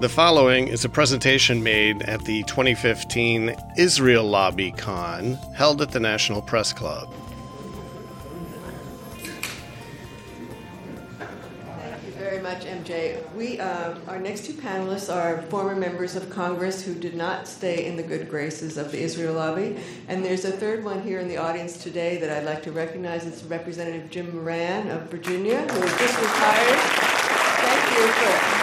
The following is a presentation made at the 2015 Israel Lobby Con held at the National Press Club. Thank you very much, MJ. We, uh, our next two panelists are former members of Congress who did not stay in the good graces of the Israel Lobby. And there's a third one here in the audience today that I'd like to recognize. It's Representative Jim Moran of Virginia, who has just retired. Thank you for.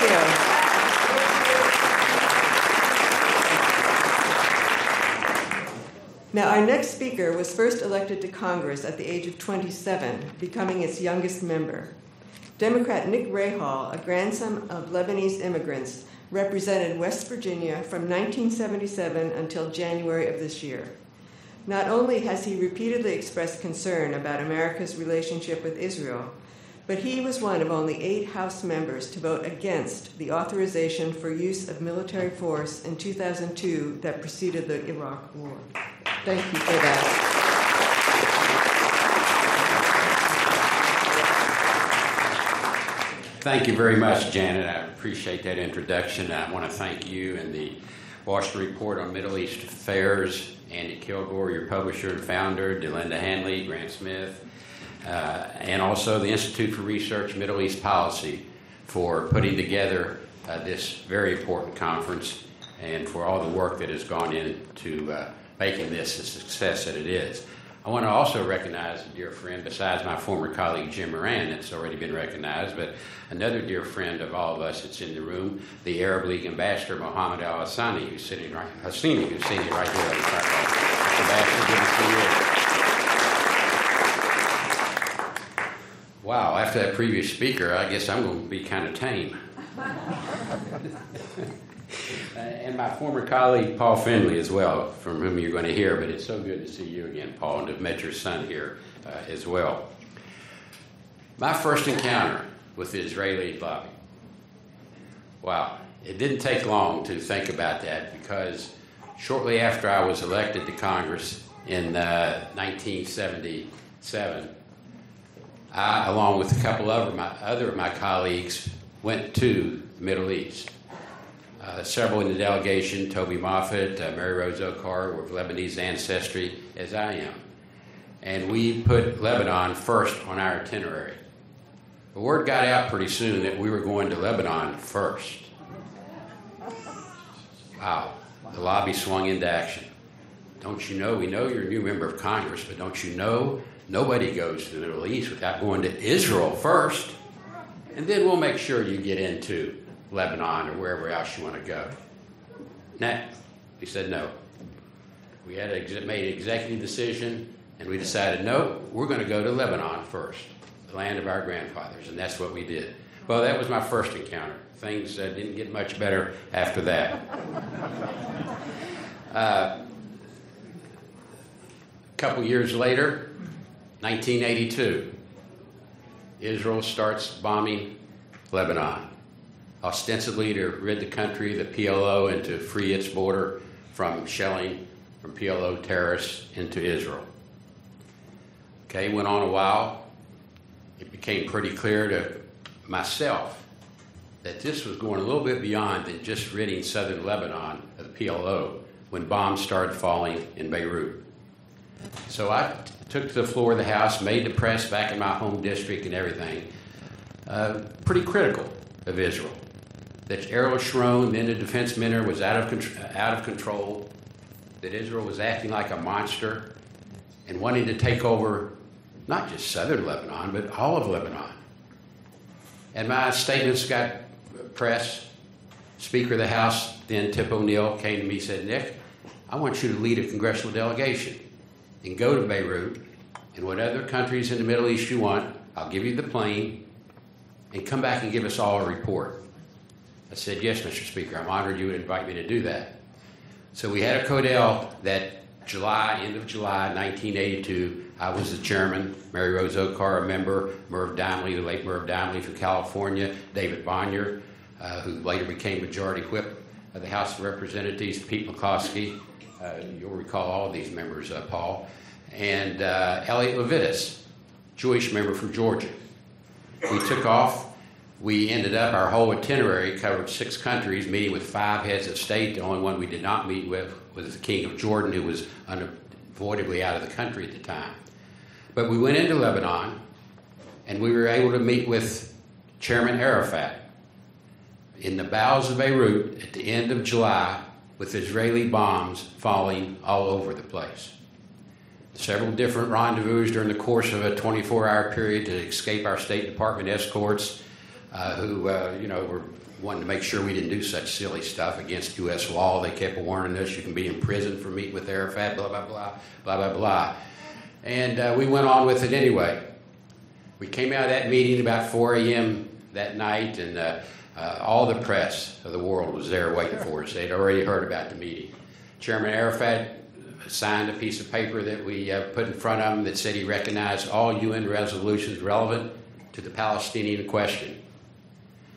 Thank you. Now, our next speaker was first elected to Congress at the age of 27, becoming its youngest member. Democrat Nick Rahall, a grandson of Lebanese immigrants, represented West Virginia from 1977 until January of this year. Not only has he repeatedly expressed concern about America's relationship with Israel, but he was one of only eight House members to vote against the authorization for use of military force in 2002 that preceded the Iraq War. Thank you for that. Thank you very much, Janet. I appreciate that introduction. I want to thank you and the Washington Report on Middle East Affairs, Andy Killgore, your publisher and founder, Delinda Hanley, Grant Smith, and also the Institute for Research Middle East Policy for putting together uh, this very important conference and for all the work that has gone into uh, making this a success that it is. I want to also recognize a dear friend, besides my former colleague Jim Moran, that's already been recognized, but another dear friend of all of us that's in the room, the Arab League ambassador Mohammed Al Hassani, who's sitting right, Hassini, who's sitting right here. Ambassador, good to see Wow, after that previous speaker, I guess I'm going to be kind of tame. And my former colleague Paul Findley as well, from whom you're going to hear. But it's so good to see you again, Paul, and to have met your son here uh, as well. My first encounter with the Israeli lobby. Wow, it didn't take long to think about that because shortly after I was elected to Congress in uh, 1977, I, along with a couple of my other of my colleagues, went to the Middle East. Uh, several in the delegation, Toby Moffett, uh, Mary Rose Oakar, were of Lebanese ancestry, as I am. And we put Lebanon first on our itinerary. The word got out pretty soon that we were going to Lebanon first. Wow, the lobby swung into action. Don't you know? We know you're a new member of Congress, but don't you know nobody goes to the Middle East without going to Israel first? And then we'll make sure you get into Lebanon or wherever else you want to go. Now, he said no. We had a, made an executive decision, and we decided no, we're going to go to Lebanon first, the land of our grandfathers, and that's what we did. Well, that was my first encounter. Things uh, didn't get much better after that. uh, a couple years later, 1982, Israel starts bombing Lebanon ostensibly to rid the country, the PLO, and to free its border from shelling from PLO terrorists into Israel. Okay, went on a while. It became pretty clear to myself that this was going a little bit beyond than just ridding southern Lebanon of the PLO when bombs started falling in Beirut. So I took to the floor of the House, made the press back in my home district and everything, uh, pretty critical of Israel that Ariel Sharon, then the defense minister, was out of, con- out of control, that Israel was acting like a monster and wanting to take over not just southern Lebanon, but all of Lebanon. And my statements got press. Speaker of the House, then Tip O'Neill, came to me and said, Nick, I want you to lead a congressional delegation and go to Beirut and what other countries in the Middle East you want. I'll give you the plane and come back and give us all a report. I said, Yes, Mr. Speaker, I'm honored you would invite me to do that. So we had a Codel that July, end of July 1982, I was the chairman, Mary Rose Oakar, a member, Merv Dymally, the late Merv Dymally from California, David Bonior, uh, who later became Majority Whip of the House of Representatives, Pete McCloskey. Uh, you'll recall all these members, uh, Paul. And uh, Elliot Levitas, Jewish member from Georgia. We took off we ended up, our whole itinerary covered six countries, meeting with five heads of state. The only one we did not meet with was the King of Jordan, who was unavoidably out of the country at the time. But we went into Lebanon, and we were able to meet with Chairman Arafat in the bowels of Beirut at the end of July with Israeli bombs falling all over the place. Several different rendezvous during the course of a 24 hour period to escape our State Department escorts uh, who, uh, you know, were wanting to make sure we didn't do such silly stuff against U.S. law. They kept warning us you can be in prison for meeting with Arafat, blah, blah, blah, blah, blah, blah. And uh, we went on with it anyway. We came out of that meeting about 4 a.m. that night, and uh, all the press of the world was there waiting for us. They'd already heard about the meeting. Chairman Arafat signed a piece of paper that we uh, put in front of him that said he recognized all UN resolutions relevant to the Palestinian question.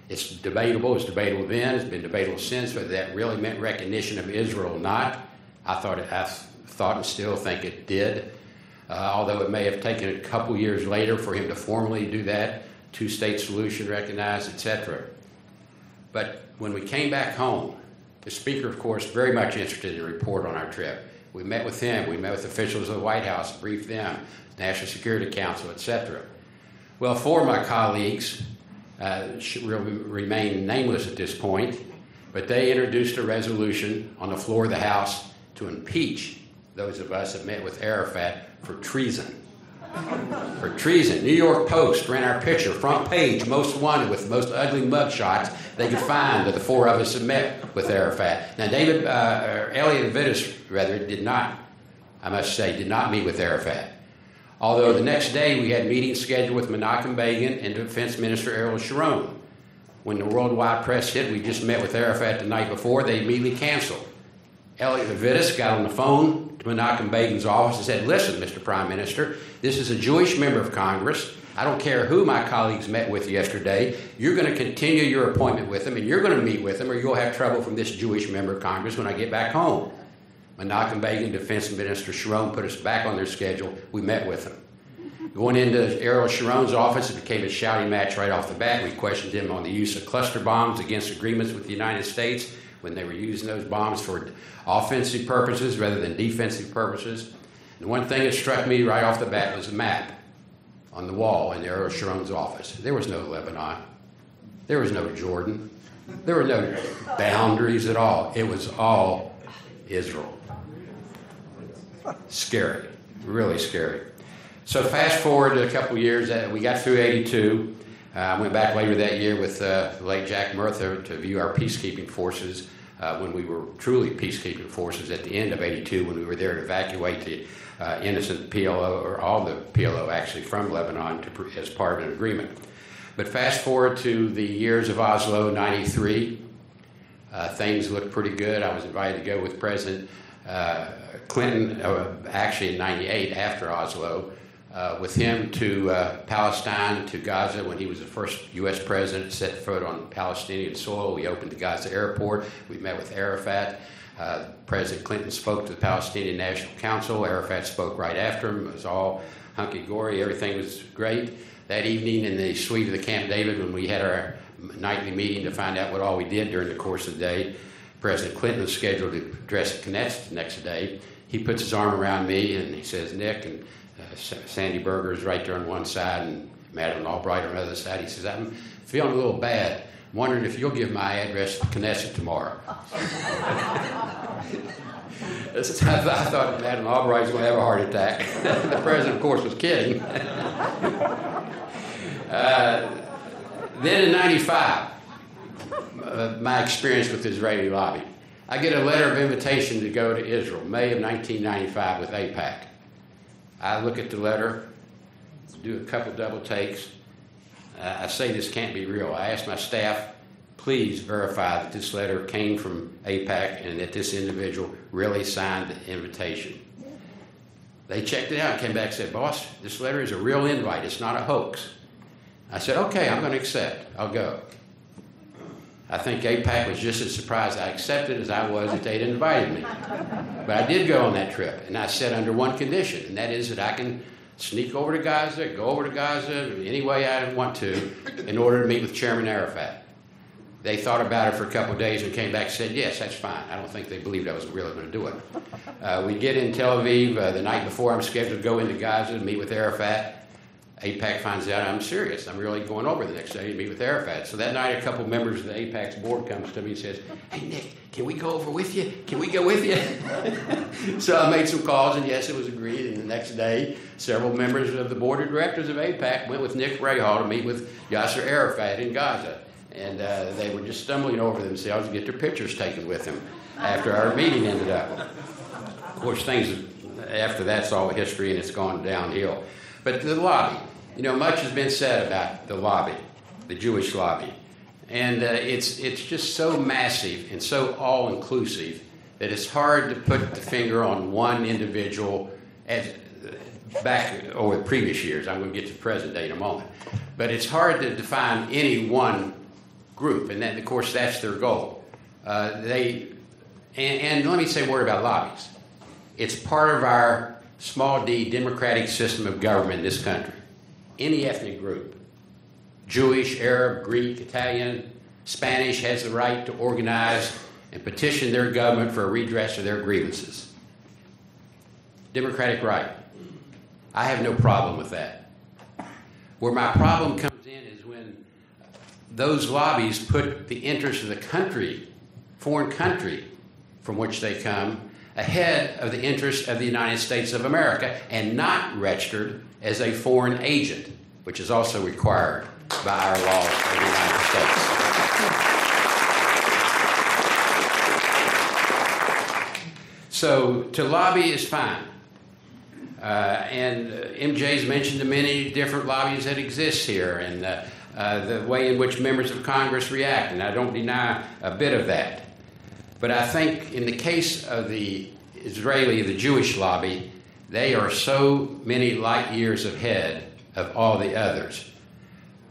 It's debatable. It's debatable then. It's been debatable since whether that really meant recognition of Israel or not. I thought it, I thought and still think it did. Uh, although it may have taken a couple years later for him to formally do that, two-state solution recognized, etc. But when we came back home, the speaker, of course, very much interested in the report on our trip. We met with him. We met with officials of the White House, briefed them, National Security Council, etc. Well, four of my colleagues uh, remain nameless at this point, but they introduced a resolution on the floor of the House to impeach those of us that met with Arafat for treason. For treason. New York Post ran our picture, front page, most wanted with the most ugly mugshots they could find of the four of us that met with Arafat. Now, David, uh, Elliot Levitas, rather, did not, I must say, did not meet with Arafat. Although the next day we had meetings scheduled with Menachem Begin and Defense Minister Ariel Sharon. When the worldwide press hit, we just met with Arafat the night before, they immediately canceled. Elliot Levitas got on the phone to Menachem Begin's office and said, Listen, Mr. Prime Minister, this is a Jewish member of Congress. I don't care who my colleagues met with yesterday. You're going to continue your appointment with them, and you're going to meet with them, or you'll have trouble from this Jewish member of Congress when I get back home. Menachem Begin, Defense Minister Sharon put us back on their schedule. We met with them. Going into Ariel Sharon's office, it became a shouting match right off the bat. We questioned him on the use of cluster bombs against agreements with the United States when they were using those bombs for offensive purposes rather than defensive purposes. The one thing that struck me right off the bat was a map on the wall in Ariel Sharon's office. There was no Lebanon. There was no Jordan. There were no boundaries at all. It was all Israel. Scary, really scary. So fast forward a couple years, uh, we got through 82. Uh, I went back later that year with uh, late Jack Murtha to view our peacekeeping forces uh, when we were truly peacekeeping forces at the end of 82 when we were there to evacuate the innocent PLO, or all the PLO actually from Lebanon to, as part of an agreement. But fast forward to the years of Oslo, 93. Uh, things looked pretty good. I was invited to go with President uh, Clinton, uh, actually in 98 after Oslo, uh, with him to uh, Palestine, to Gaza, when he was the first U.S. president to set foot on Palestinian soil. We opened the Gaza airport. We met with Arafat. Uh, president Clinton spoke to the Palestinian National Council. Arafat spoke right after him. It was all hunky dory. Everything was great. That evening in the suite of the Camp David, when we had our nightly meeting to find out what all we did during the course of the day, President Clinton was scheduled to address the Knesset the next day. He puts his arm around me and he says, Nick, and Sandy Berger is right there on one side and Madeleine Albright on the other side. He says, I'm feeling a little bad. I'm wondering if you'll give my address to Knesset tomorrow. I thought Madeleine Albright was going to have a heart attack. the president, of course, was kidding. uh, then in 95, uh, my experience with the Israeli lobby. I get a letter of invitation to go to Israel, May of 1995 with AIPAC. I look at the letter, do a couple double takes. Uh, I say this can't be real. I ask my staff, please verify that this letter came from AIPAC and that this individual really signed the invitation. They checked it out came back and said, Boss, this letter is a real invite. It's not a hoax. I said, Okay, I'm going to accept. I'll go. I think AIPAC was just as surprised I accepted as I was that they'd invited me. But I did go on that trip, and I said under one condition, and that is that I can sneak over to Gaza, go over to Gaza any way I want to in order to meet with Chairman Arafat. They thought about it for a couple of days and came back and said, yes, that's fine. I don't think they believed I was really going to do it. Uh, we get in Tel Aviv uh, the night before I'm scheduled to go into Gaza to meet with Arafat. AIPAC finds out I'm serious. I'm really going over the next day to meet with Arafat. So that night, a couple members of the AIPAC's board comes to me and says, "Hey Nick, can we go over with you? Can we go with you?" so I made some calls, and yes, it was agreed. And the next day, several members of the board of directors of AIPAC went with Nick Rahall to meet with Yasser Arafat in Gaza, and uh, they were just stumbling over themselves to get their pictures taken with him after our meeting ended up. Of course, things after that's all history, and it's gone downhill. But the lobby. You know, much has been said about the lobby, the Jewish lobby. And uh, it's, it's just so massive and so all inclusive that it's hard to put the finger on one individual as, uh, back over the previous years. I'm going to get to present day in a moment. But it's hard to define any one group, and then, of course, that's their goal. Uh, they, and, and let me say a word about lobbies. It's part of our small d democratic system of government in this country any ethnic group Jewish, Arab, Greek, Italian, Spanish has the right to organize and petition their government for a redress of their grievances. Democratic right. I have no problem with that. Where my problem comes in is when those lobbies put the interests of the country, foreign country from which they come, ahead of the interests of the United States of America and not registered as a foreign agent, which is also required by our laws of the United States. So to lobby is fine. Uh, and uh, MJ's mentioned the many different lobbies that exist here and uh, uh, the way in which members of Congress react, and I don't deny a bit of that. But I think in the case of the Israeli, the Jewish lobby, they are so many light years ahead of all the others.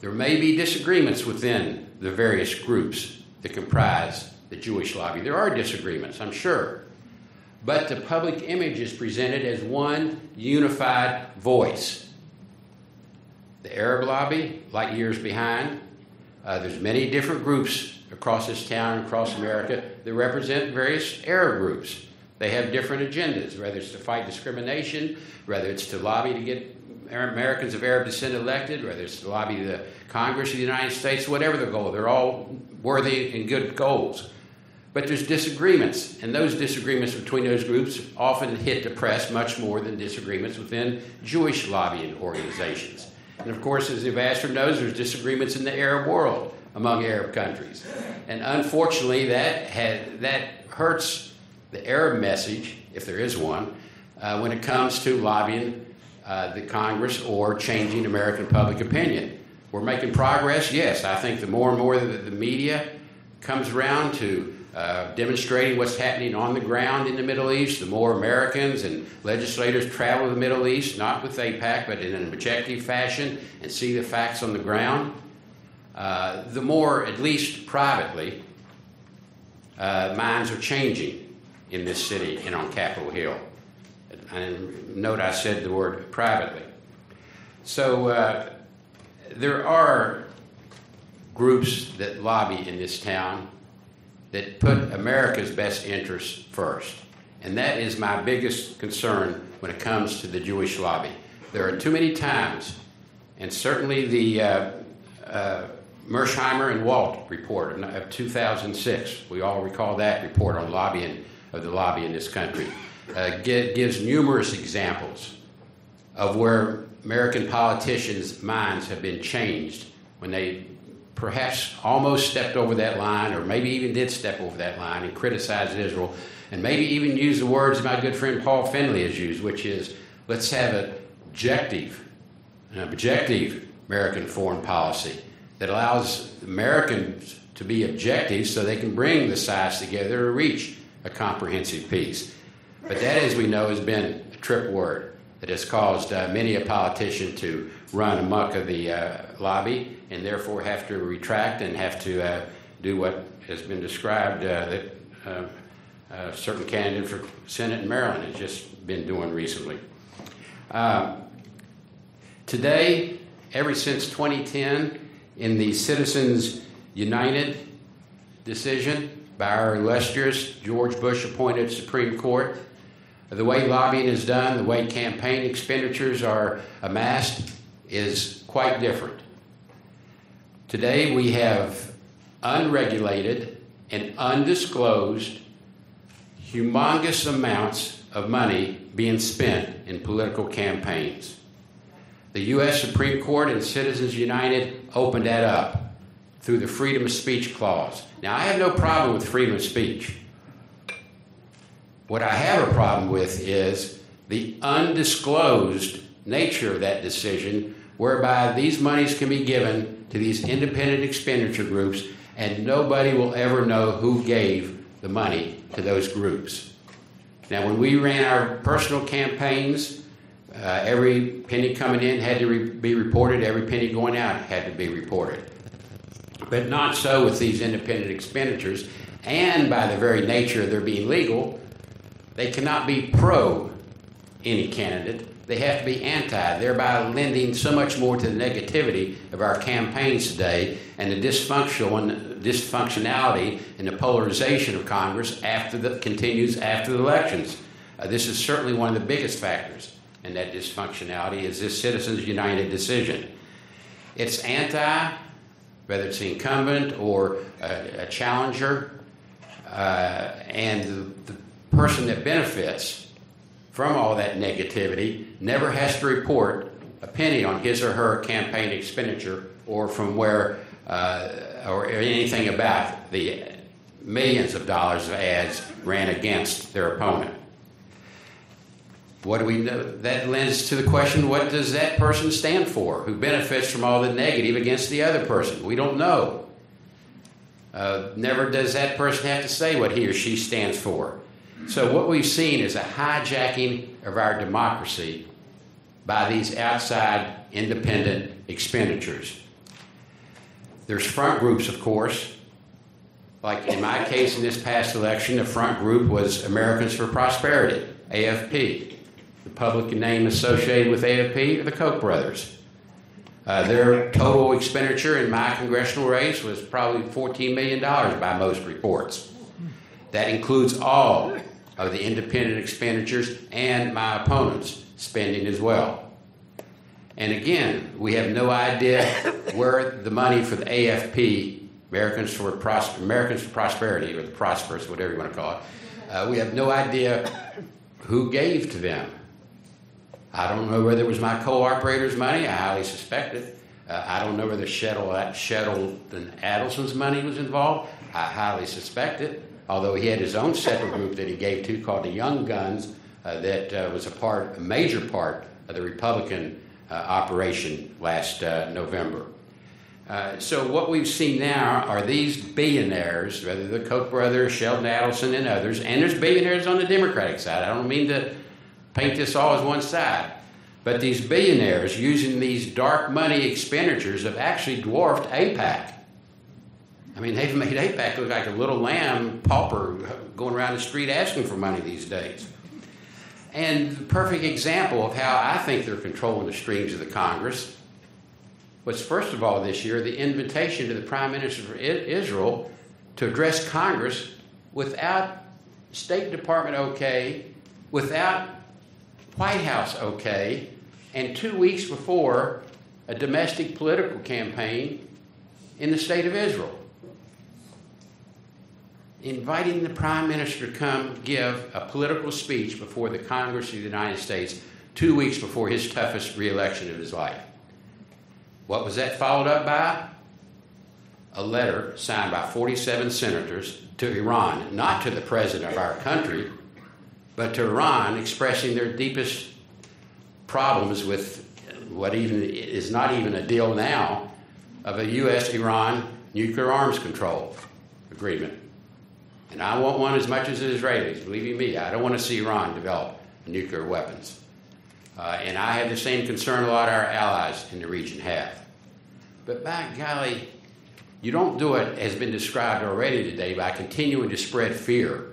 There may be disagreements within the various groups that comprise the Jewish lobby. There are disagreements, I'm sure. But the public image is presented as one unified voice. The Arab lobby, light years behind. Uh, there's many different groups across this town, across America, that represent various Arab groups. They have different agendas, whether it's to fight discrimination, whether it's to lobby to get Americans of Arab descent elected, whether it's to lobby the Congress of the United States, whatever the goal. They're all worthy and good goals. But there's disagreements, and those disagreements between those groups often hit the press much more than disagreements within Jewish lobbying organizations. And of course, as the ambassador knows, there's disagreements in the Arab world among Arab countries. And unfortunately, that, had, that hurts the Arab message, if there is one, uh, when it comes to lobbying uh, the Congress or changing American public opinion. We're making progress, yes. I think the more and more that the media comes around to uh, demonstrating what's happening on the ground in the Middle East, the more Americans and legislators travel to the Middle East, not with AIPAC, but in an objective fashion, and see the facts on the ground, uh, the more, at least privately, uh, minds are changing in this city and on Capitol Hill. And note I said the word privately. So uh, there are groups that lobby in this town that put America's best interests first. And that is my biggest concern when it comes to the Jewish lobby. There are too many times, and certainly the uh, uh, Mearsheimer and Walt report of 2006, we all recall that report on lobbying of the lobby in this country, uh, gives numerous examples of where American politicians' minds have been changed when they perhaps almost stepped over that line, or maybe even did step over that line and criticized Israel, and maybe even used the words my good friend Paul Findley has used, which is let's have an objective, an objective American foreign policy that allows Americans to be objective so they can bring the sides together to reach a comprehensive peace. But that, as we know, has been a trip word that has caused uh, many a politician to run amuck of the uh, lobby and therefore have to retract and have to uh, do what has been described uh, that uh, a certain candidate for Senate in Maryland has just been doing recently. Uh, Today, ever since 2010, in the Citizens United decision by our illustrious George Bush appointed Supreme Court, the way lobbying is done, the way campaign expenditures are amassed is quite different. Today we have unregulated and undisclosed humongous amounts of money being spent in political campaigns. The U.S. Supreme Court and Citizens United opened that up through the Freedom of Speech Clause. Now, I have no problem with freedom of speech. What I have a problem with is the undisclosed nature of that decision, whereby these monies can be given to these independent expenditure groups, and nobody will ever know who gave the money to those groups. Now, when we ran our personal campaigns, uh, every penny coming in had to re- be reported, every penny going out had to be reported. But not so with these independent expenditures, and by the very nature of their being legal, they cannot be pro any candidate. They have to be anti, thereby lending so much more to the negativity of our campaigns today and the dysfunctional dysfunctionality and the polarization of Congress after the continues after the elections. Uh, this is certainly one of the biggest factors in that dysfunctionality is this Citizens United decision. It's anti, whether it's the incumbent or a, a challenger, uh, and the, the person that benefits from all that negativity never has to report a penny on his or her campaign expenditure or from where uh, or anything about the millions of dollars of ads ran against their opponent. What do we know? That lends to the question what does that person stand for who benefits from all the negative against the other person? We don't know. Uh, never does that person have to say what he or she stands for. So, what we've seen is a hijacking of our democracy by these outside independent expenditures. There's front groups, of course. Like in my case in this past election, the front group was Americans for Prosperity, AFP. The public name associated with AFP are the Koch brothers. Uh, their total expenditure in my congressional race was probably $14 million by most reports. That includes all of the independent expenditures and my opponent's spending as well. And again, we have no idea where the money for the AFP, Americans for, Pros- Americans for Prosperity, or the Prosperous, whatever you want to call it, uh, we have no idea who gave to them. I don't know whether it was my co-operator's money. I highly suspect it. Uh, I don't know whether Sheldon Adelson's money was involved. I highly suspect it although he had his own separate group that he gave to called the Young Guns, uh, that uh, was a part, a major part of the Republican uh, operation last uh, November. Uh, so what we've seen now are these billionaires, whether the Koch brothers, Sheldon Adelson, and others, and there's billionaires on the Democratic side. I don't mean to paint this all as one side. But these billionaires using these dark money expenditures have actually dwarfed AIPAC. I mean, they've made AIPAC look like a little lamb pauper going around the street asking for money these days. And the perfect example of how I think they're controlling the strings of the Congress was, first of all, this year, the invitation to the Prime Minister of Israel to address Congress without State Department okay, without White House okay, and two weeks before a domestic political campaign in the state of Israel inviting the Prime Minister to come give a political speech before the Congress of the United States two weeks before his toughest reelection of his life. What was that followed up by? A letter signed by 47 senators to Iran, not to the President of our country, but to Iran, expressing their deepest problems with what even is not even a deal now of a U.S. Iran nuclear arms control agreement. And I want one as much as the Israelis. Believe me, I don't want to see Iran develop nuclear weapons. Uh, and I have the same concern a lot of our allies in the region have. But by golly, you don't do it, as been described already today, by continuing to spread fear.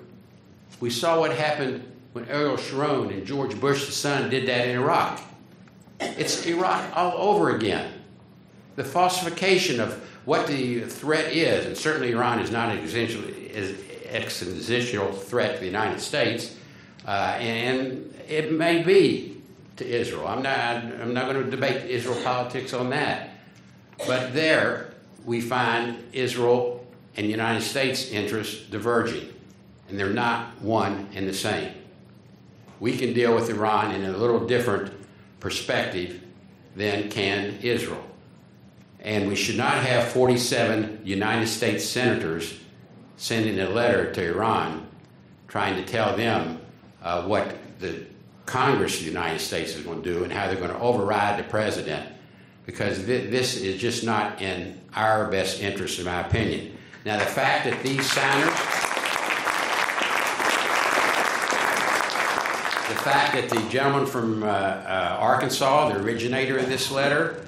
We saw what happened when Ariel Sharon and George Bush, the son, did that in Iraq. It's Iraq all over again. The falsification of what the threat is, and certainly Iran is not an existential threat to the United States, uh, and it may be to Israel. I'm not, I'm not going to debate Israel politics on that. But there we find Israel and United States interests diverging, and they're not one and the same. We can deal with Iran in a little different perspective than can Israel. And we should not have 47 United States senators sending a letter to Iran trying to tell them uh, what the Congress of the United States is going to do and how they're going to override the president because th- this is just not in our best interest, in my opinion. Now, the fact that these signers, the fact that the gentleman from uh, uh, Arkansas, the originator of this letter,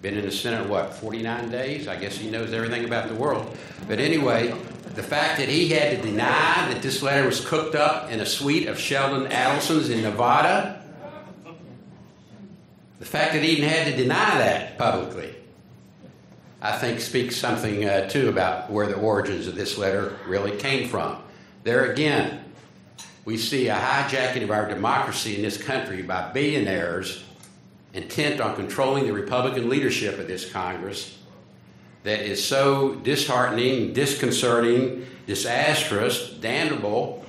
been in the Senate, what, 49 days? I guess he knows everything about the world. But anyway, the fact that he had to deny that this letter was cooked up in a suite of Sheldon Adelson's in Nevada, the fact that he even had to deny that publicly, I think speaks something uh, too about where the origins of this letter really came from. There again, we see a hijacking of our democracy in this country by billionaires intent on controlling the Republican leadership of this Congress that is so disheartening, disconcerting, disastrous, damnable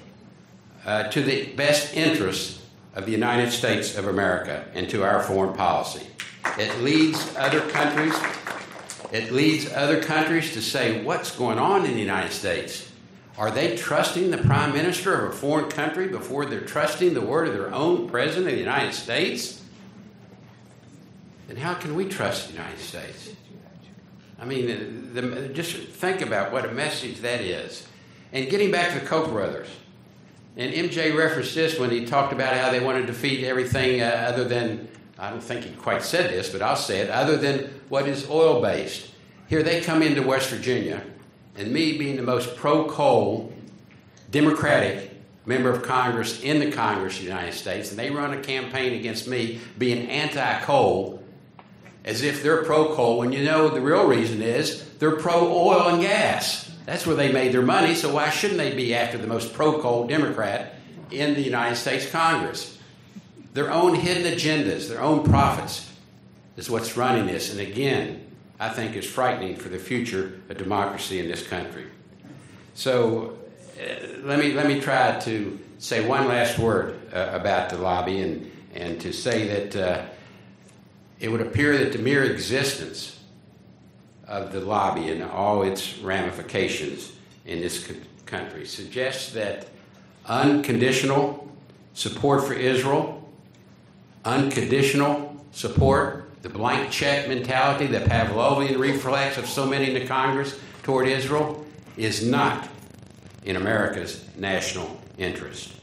uh, to the best interests of the United States of America and to our foreign policy. It leads other countries. It leads other countries to say, what's going on in the United States? Are they trusting the prime minister of a foreign country before they're trusting the word of their own president of the United States? Then how can we trust the United States? I mean, the, the, just think about what a message that is. And getting back to the Koch brothers, and MJ referenced this when he talked about how they want to defeat everything uh, other than, I don't think he quite said this, but I'll say it, other than what is oil based. Here they come into West Virginia, and me being the most pro coal, Democratic member of Congress in the Congress of the United States, and they run a campaign against me being anti coal as if they're pro coal when you know the real reason is they're pro oil and gas. That's where they made their money, so why shouldn't they be after the most pro coal Democrat in the United States Congress? Their own hidden agendas, their own profits is what's running this. And again, I think is frightening for the future of democracy in this country. So uh, let, me, let me try to say one last word uh, about the lobby and, and to say that. Uh, it would appear that the mere existence of the lobby and all its ramifications in this country suggests that unconditional support for Israel, unconditional support, the blank check mentality, the Pavlovian reflex of so many in the Congress toward Israel, is not in America's national interest.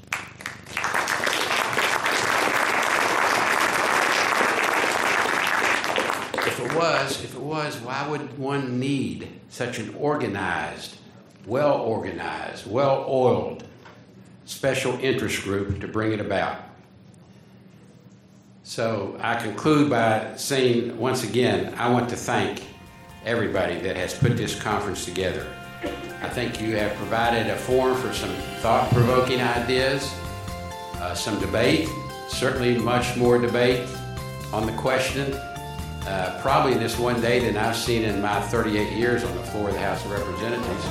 If it was, if it was, why would one need such an organized, well organized, well oiled special interest group to bring it about? So I conclude by saying once again, I want to thank everybody that has put this conference together. I think you have provided a forum for some thought provoking ideas, uh, some debate, certainly much more debate on the question uh, probably this one day than I've seen in my 38 years on the floor of the House of Representatives.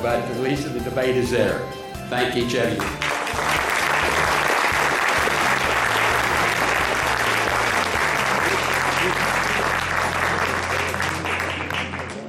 but at least the debate is there. Thank each of you.